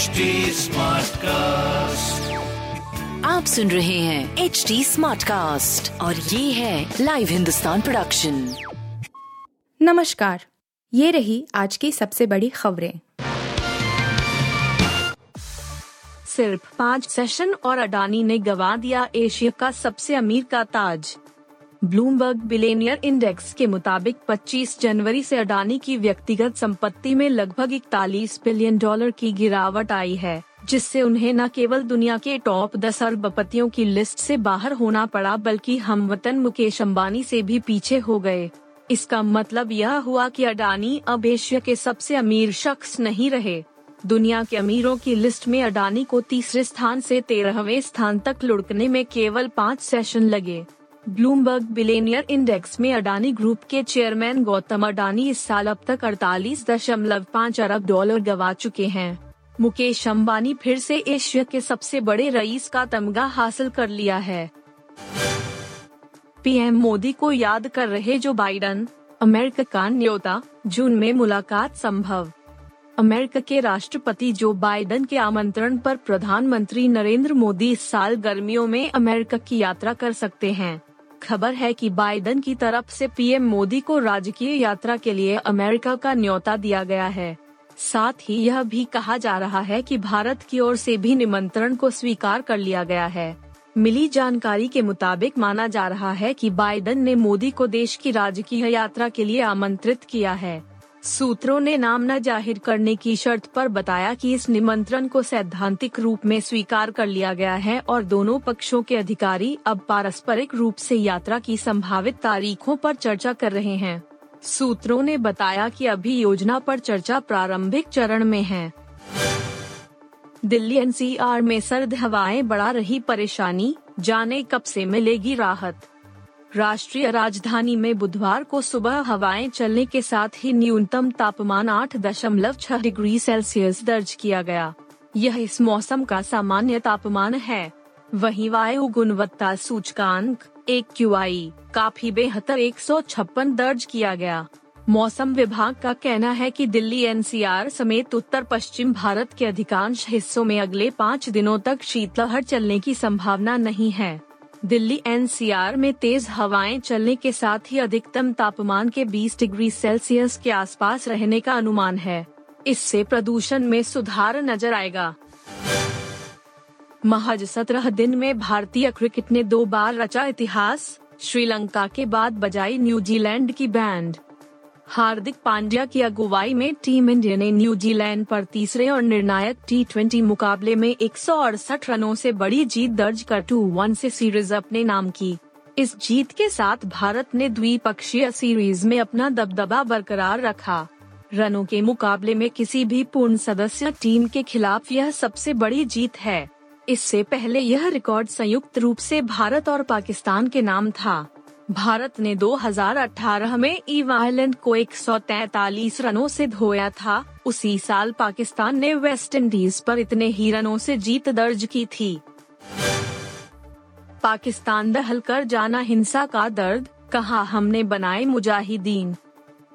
HD cast आप सुन रहे हैं एच डी स्मार्ट कास्ट और ये है लाइव हिंदुस्तान प्रोडक्शन नमस्कार ये रही आज की सबसे बड़ी खबरें। सिर्फ़ पाँच सेशन और अडानी ने गवा दिया एशिया का सबसे अमीर का ताज। ब्लूमबर्ग बिलेनियर इंडेक्स के मुताबिक 25 जनवरी से अडानी की व्यक्तिगत संपत्ति में लगभग इकतालीस बिलियन डॉलर की गिरावट आई है, जिससे उन्हें न केवल दुनिया के टॉप दस अरबपतियों की लिस्ट से बाहर होना पड़ा, बल्कि हम वतन मुकेश अम्बानी से भी पीछे हो गए। इसका मतलब यह हुआ कि अडानी अब एशिया के सबसे अमीर शख्स नहीं रहे। दुनिया के अमीरों की लिस्ट में अडानी को तीसरे स्थान से तेरहवें स्थान तक लुढ़कने में केवल पाँच सेशन लगे। ब्लूमबर्ग बिलेनियर इंडेक्स में अडानी ग्रुप के चेयरमैन गौतम अडानी इस साल अब तक अड़तालीस दशमलव पाँच अरब डॉलर गवा चुके हैं। मुकेश अम्बानी फिर से एशिया के सबसे बड़े रईस का तमगा हासिल कर लिया है। पीएम मोदी को याद कर रहे जो बाइडन, अमेरिका का न्योता, जून में मुलाकात संभव। अमेरिका के राष्ट्रपति जो बाइडन के आमंत्रण पर प्रधानमंत्री नरेंद्र मोदी इस साल गर्मियों में अमेरिका की यात्रा कर सकते हैं। खबर है कि बाइडन की तरफ़ से पीएम मोदी को राजकीय यात्रा के लिए अमेरिका का न्योता दिया गया है। साथ ही यह भी कहा जा रहा है कि भारत की ओर से भी निमंत्रण को स्वीकार कर लिया गया है। मिली जानकारी के मुताबिक माना जा रहा है कि बाइडन ने मोदी को देश की राजकीय यात्रा के लिए आमंत्रित किया है। सूत्रों ने नाम न ज़ाहिर करने की शर्त पर बताया कि इस निमंत्रण को सैद्धांतिक रूप में स्वीकार कर लिया गया है और दोनों पक्षों के अधिकारी अब पारस्परिक रूप से यात्रा की संभावित तारीखों पर चर्चा कर रहे हैं। सूत्रों ने बताया कि अभी योजना पर चर्चा प्रारंभिक चरण में है। दिल्ली एनसीआर में सर्द हवाएँ बढ़ा रही परेशानी, जाने कब से मिलेगी राहत? राष्ट्रीय राजधानी में बुधवार को सुबह हवाएँ चलने के साथ ही न्यूनतम तापमान आठ दशमलव छह डिग्री सेल्सियस दर्ज किया गया। यह इस मौसम का सामान्य तापमान है। वहीं वायु गुणवत्ता सूचकांक एक क्यू आई काफ़ी बेहतर एक सौ छप्पन दर्ज किया गया। मौसम विभाग का कहना है कि दिल्ली एनसीआर समेत उत्तर पश्चिम भारत के अधिकांश हिस्सों में अगले पाँच दिनों तक शीतलहर चलने की संभावना नहीं है। दिल्ली एनसीआर में तेज हवाएँ चलने के साथ ही अधिकतम तापमान के 20 डिग्री सेल्सियस के आसपास रहने का अनुमान है। इससे प्रदूषण में सुधार नज़र आएगा। महज सत्रह दिन में भारतीय क्रिकेट ने दो बार रचा इतिहास, श्रीलंका के बाद बजाई न्यूजीलैंड की बैंड। हार्दिक पांड्या की अगुवाई में टीम इंडिया ने न्यूजीलैंड पर तीसरे और निर्णायक टी मुकाबले में एक सौ अड़सठ रनों से बड़ी जीत दर्ज कर टू वन से सीरीज़ अपने नाम की। इस जीत के साथ भारत ने द्विपक्षीय सीरीज़ में अपना दबदबा बरकरार रखा। रनों के मुकाबले में किसी भी पूर्ण सदस्य टीम के खिलाफ यह सबसे बड़ी जीत है। इससे पहले यह रिकॉर्ड संयुक्त रूप से भारत और पाकिस्तान के नाम था। भारत ने 2018 में ईव आइलैंड को 143 रनों से धोया था। उसी साल पाकिस्तान ने वेस्ट इंडीज पर इतने ही रनों से जीत दर्ज की थी। पाकिस्तान दहल कर जाना हिंसा का दर्द, कहा हमने बनाए मुजाहिदीन?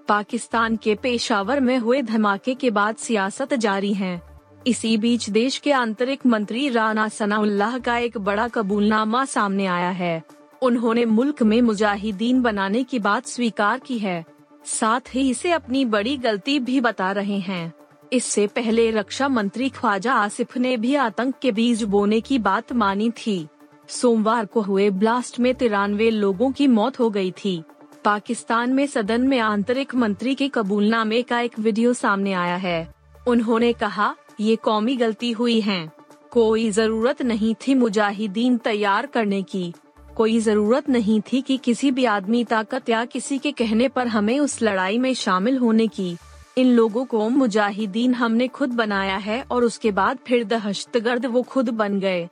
पाकिस्तान के पेशावर में हुए धमाके के बाद सियासत जारी है। इसी बीच देश के आंतरिक मंत्री राना सनाउल्लाह का एक बड़ा कबूलनामा सामने आया है। उन्होंने मुल्क में मुजाहिदीन बनाने की बात स्वीकार की है। साथ ही इसे अपनी बड़ी गलती भी बता रहे हैं। इससे पहले रक्षा मंत्री ख्वाजा आसिफ ने भी आतंक के बीज बोने की बात मानी थी। सोमवार को हुए ब्लास्ट में तिरानवे लोगों की मौत हो गई थी। पाकिस्तान में सदन में आंतरिक मंत्री के कबूलनामे का एक वीडियो सामने आया है। उन्होंने कहा, ये कौमी गलती हुई है। कोई ज़रूरत नहीं थी मुजाहिदीन तैयार करने की। कोई ज़रूरत नहीं थी कि किसी भी आदमी ताकत या किसी के कहने पर हमें उस लड़ाई में शामिल होने की। इन लोगों को मुजाहिदीन हमने खुद बनाया है और उसके बाद फिर दहशतगर्द वो खुद बन गए।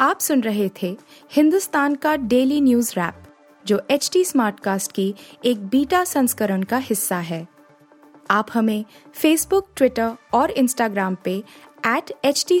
आप सुन रहे थे हिंदुस्तान का डेली न्यूज़ रैप, जो एच टी स्मार्ट कास्ट की एक बीटा संस्करण का हिस्सा है। आप हमें फेसबुक ट्विटर और इंस्टाग्राम पे एट एच टी